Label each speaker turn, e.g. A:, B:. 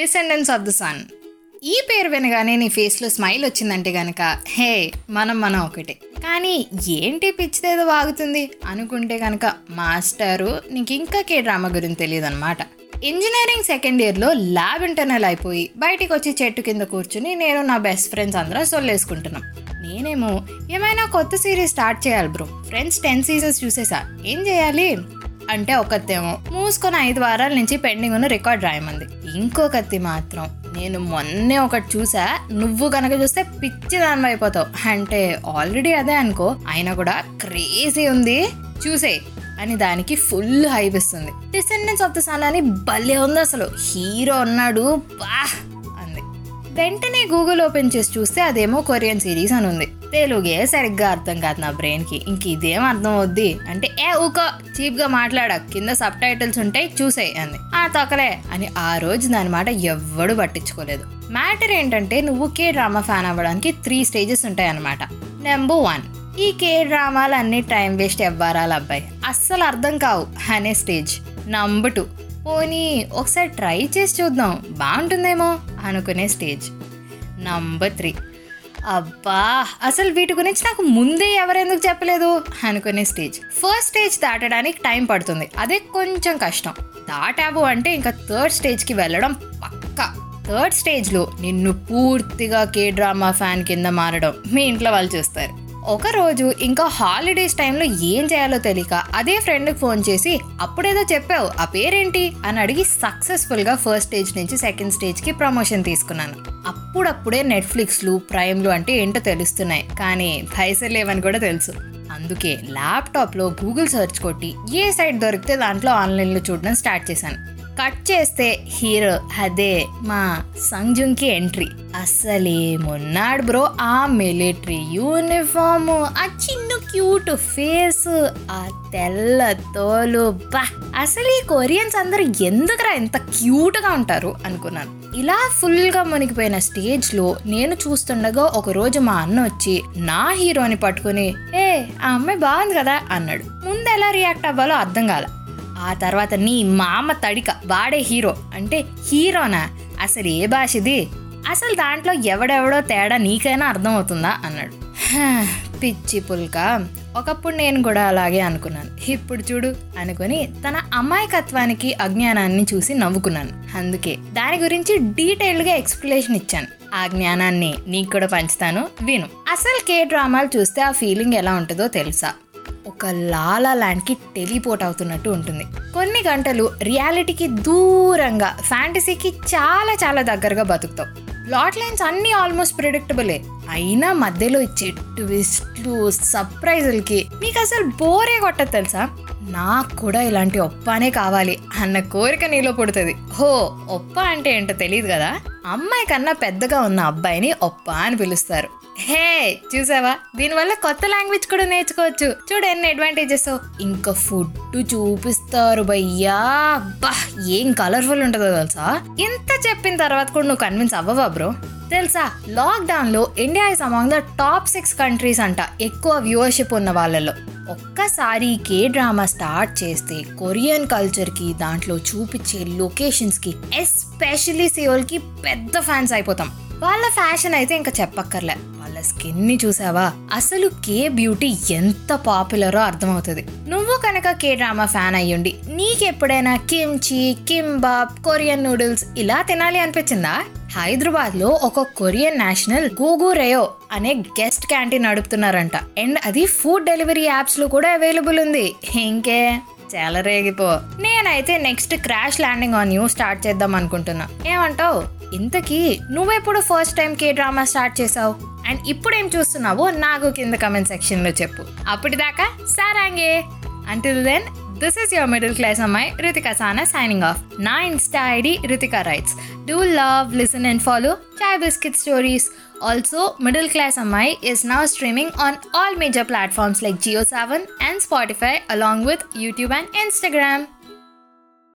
A: Descendants of the sun ఈ పేరు వినగానే నీ ఫేస్లో స్మైల్ వచ్చిందంటే గనక హే మనం మనం ఒకటే. కానీ ఏంటి పిచ్చిదేదో వాగుతుంది? అనుకుంటే కనుక మాస్టరు నీకు ఇంకా కే డ్రామా గురించి తెలియదు అనమాట ఇంజనీరింగ్ సెకండ్ ఇయర్లో ల్యాబ్ ఇంటర్నల్ అయిపోయి బయటికి వచ్చి చెట్టు కింద కూర్చుని నేను నా బెస్ట్ ఫ్రెండ్స్ అందరూ సొల్లేసుకుంటున్నాం. నేనేమో ఏమైనా కొత్త సిరీస్ స్టార్ట్ చేయాలి బ్రో. ఫ్రెండ్స్ టెన్ సీజన్స్ చూసేసా. ఏం చేయాలి? అంటే ఒకతేమో. మూసుకొని ఐదు వారాల నుంచి పెండింగ్ ఉన్న రికార్డ్ రాయమంది. ఇంకొకతి మాత్రం నేను మొన్నే ఒకటి చూసా నువ్వు కనుక చూస్తే పిచ్చి దాని అయిపోతావు. అంటే ఆల్రెడీ అదే అనుకో అయినా కూడా క్రేజీ ఉంది. చూసే అని దానికి ఫుల్ హైప్ ఇస్తుంది. డిసెండెన్స్ ఆఫ్ ద సన్ అని భలే ఉంది అసలు. హీరో ఉన్నాడు బా! వెంటనే గూగుల్ ఓపెన్ చేసి చూస్తే అదేమో కొరియన్ సిరీస్ అని ఉంది. తెలుగే సరిగ్గా అర్థం కాదు నా బ్రెయిన్కి ఇంక ఇదేం అర్థం అవుద్ది? అంటే ఏ ఊకో చీప్గా మాట్లాడ కింద సబ్ టైటిల్స్ ఉంటాయి చూసేయి అంది. ఆ తొకలే అని ఆ రోజు దాని మాట ఎవ్వడు పట్టించుకోలేదు. మ్యాటర్ ఏంటంటే నువ్వు కే డ్రామా ఫ్యాన్ అవ్వడానికి త్రీ స్టేజెస్ ఉంటాయి అనమాట నెంబర్ వన్ ఈ కే డ్రామాలు అన్ని టైం వేస్ట్ ఎవ్వరాలు అబ్బాయి. అస్సలు అర్థం కావు అనే స్టేజ్ నంబర్ టూ పోనీ ఒకసారి ట్రై చేసి చూద్దాం. బాగుంటుందేమో అనుకునే స్టేజ్. Number three. అబ్బా అసలు వీటి గురించి నాకు ముందే ఎవరెందుకు చెప్పలేదు అనుకునే స్టేజ్. ఫస్ట్ స్టేజ్ దాటడానికి టైం పడుతుంది. అదే కొంచెం కష్టం. దాటావు అంటే ఇంకా థర్డ్ స్టేజ్కి వెళ్ళడం పక్కా. థర్డ్ స్టేజ్లో నిన్ను పూర్తిగా కే డ్రామా ఫ్యాన్ కింద మారడం మీ ఇంట్లో వాళ్ళు చూస్తారు. ఒకరోజు ఇంకా హాలిడేస్ టైంలో ఏం చేయాలో తెలియక అదే ఫ్రెండ్కి ఫోన్ చేసి అప్పుడేదో చెప్పావు ఆ పేరేంటి? అని అడిగి సక్సెస్ఫుల్గా ఫస్ట్ స్టేజ్ నుంచి సెకండ్ స్టేజ్కి ప్రమోషన్ తీసుకున్నాను. అప్పుడప్పుడే నెట్ఫ్లిక్స్లు ప్రైమ్లు అంటే ఏంటో తెలుస్తున్నాయి. కానీ పైసలు లేవని కూడా తెలుసు. అందుకే ల్యాప్టాప్లో గూగుల్ సెర్చ్ కొట్టి ఏ సైట్ దొరికితే దాంట్లో ఆన్లైన్లో చూడడం స్టార్ట్ చేశాను. కట్ చేస్తే హీరో అదే మా సంజుంకి ఎంట్రీ. అసలేమున్నాడు బ్రో ఆ మిలిటరీ యూనిఫామ్? ఆ చిన్న క్యూట్ ఫేస్ ఆ తెల్ల తోలు బా! అసలు ఈ కొరియన్స్ అందరూ ఎందుకురా ఎంత క్యూట్గా ఉంటారు అనుకున్నాను. ఇలా ఫుల్గా మునిగిపోయిన స్టేజ్లో నేను చూస్తుండగా ఒక రోజు మా అన్న వచ్చి నా హీరోని పట్టుకుని ఏ ఆ అమ్మాయి బాగుంది కదా అన్నాడు. ముందు ఎలా రియాక్ట్ అవ్వాలో అర్థం కాలే. ఆ తర్వాత నీ మామ తడిక వాడే హీరో. అంటే హీరోనా? అసలు ఏ భాషది? అసలు దాంట్లో ఎవడెవడో తేడా నీకైనా అర్థమవుతుందా? అన్నాడు. పిచ్చి పుల్క. ఒకప్పుడు నేను కూడా అలాగే అనుకున్నాను. ఇప్పుడు చూడు అనుకుని తన అమాయకత్వానికి అజ్ఞానాన్ని చూసి నవ్వుకున్నాను. అందుకే దాని గురించి డీటెయిల్డ్గా ఎక్స్ప్లెనేషన్ ఇచ్చాను. ఆ జ్ఞానాన్ని నీకు కూడా పంచుతాను. విను. అసలు కే డ్రామాలు చూస్తే ఆ ఫీలింగ్ ఎలా ఉంటుందో తెలుసా? ఒక లాలా ల్యాండ్కి టెలిపోర్ట్ అవుతున్నట్టు ఉంటుంది. కొన్ని గంటలు రియాలిటీకి దూరంగా ఫ్యాంటసీకి చాలా చాలా దగ్గరగా బతుకుతావు. లాట్ లైన్స్ అన్నీ ఆల్మోస్ట్ ప్రిడిక్టబులే. అయినా మధ్యలో ఇచ్చే ట్విస్ట్లు సర్ప్రైజులకి మీకు అసలు బోరే కొట్టదు తెలుసా? నాకు కూడా ఇలాంటి ఒప్పానే కావాలి అన్న కోరిక నీలో పుడుతుంది. హో ఒప్ప అంటే ఏంటో తెలియదు కదా? అమ్మాయి కన్నా పెద్దగా ఉన్న అబ్బాయిని ఒప్ప అని పిలుస్తారు. హే చూసావా? దీనివల్ల కొత్త లాంగ్వేజ్ కూడా నేర్చుకోవచ్చు. చూడు ఎన్ని అడ్వాంటేజెస్ ఇంకా ఫుడ్ చూపిస్తారు భయ్యా. బా ఏం కలర్ఫుల్ ఉంటుందో తెలుసా? ఇంత చెప్పిన తర్వాత కూడా నువ్వు కన్విన్స్ అవ్వవా బ్రో తెలుసా? లాక్డౌన్లో India is among the top six countries అంట ఎక్కువ వ్యూవర్షిప్ ఉన్న వాళ్ళలో. ఒక్కసారి కే డ్రామా స్టార్ట్ చేస్తే కొరియన్ కల్చర్కి దాంట్లో చూపించే లొకేషన్స్కి ఎస్పెషల్లీ సియోల్కి పెద్ద ఫ్యాన్స్ అయిపోతాం. వాళ్ళ ఫ్యాషన్ అయితే ఇంకా చెప్పక్కర్లే. వాళ్ళ స్కిన్ని చూసావా? అసలు కే బ్యూటీ ఎంత పాపులరో అర్థమవుతుంది. నువ్వు కనుక కే డ్రామా ఫ్యాన్ అయ్యుండి నీకెప్పుడైనా కిమ్చి కింబాబ్ కొరియన్ నూడిల్స్ ఇలా తినాలి అనిపించిందా? హైదరాబాద్లో ఒక కొరియన్ నేషనల్ గూగు రేయో అనే గెస్ట్ క్యాంటీన్ నడుపుతున్నారంట. అండ్ అది ఫుడ్ డెలివరీ యాప్స్లో కూడా అవైలబుల్ ఉంది. ఇంకే చాలా రేగిపో. నేనైతే next Crash Landing on You start చేద్దాం అనుకుంటున్నా. ఏమంటావు? ఇంతకీ నువ్వెప్పుడు first time K drama start చేసావు అండ్ ఇప్పుడు ఏం చూస్తున్నావో నాకు కింద కమెంట్ సెక్షన్లో చెప్పు. అప్పటిదాకా సారాంగే. Until then this is your middle class అమ్మాయి రితికా సానా సైనింగ్ ఆఫ్ నా Insta ID Ritika writes do love listen and follow chai biscuit stories also middle class అమ్మాయి Amai is now streaming on all major platforms like Geo7 and Spotify along with YouTube and Instagram.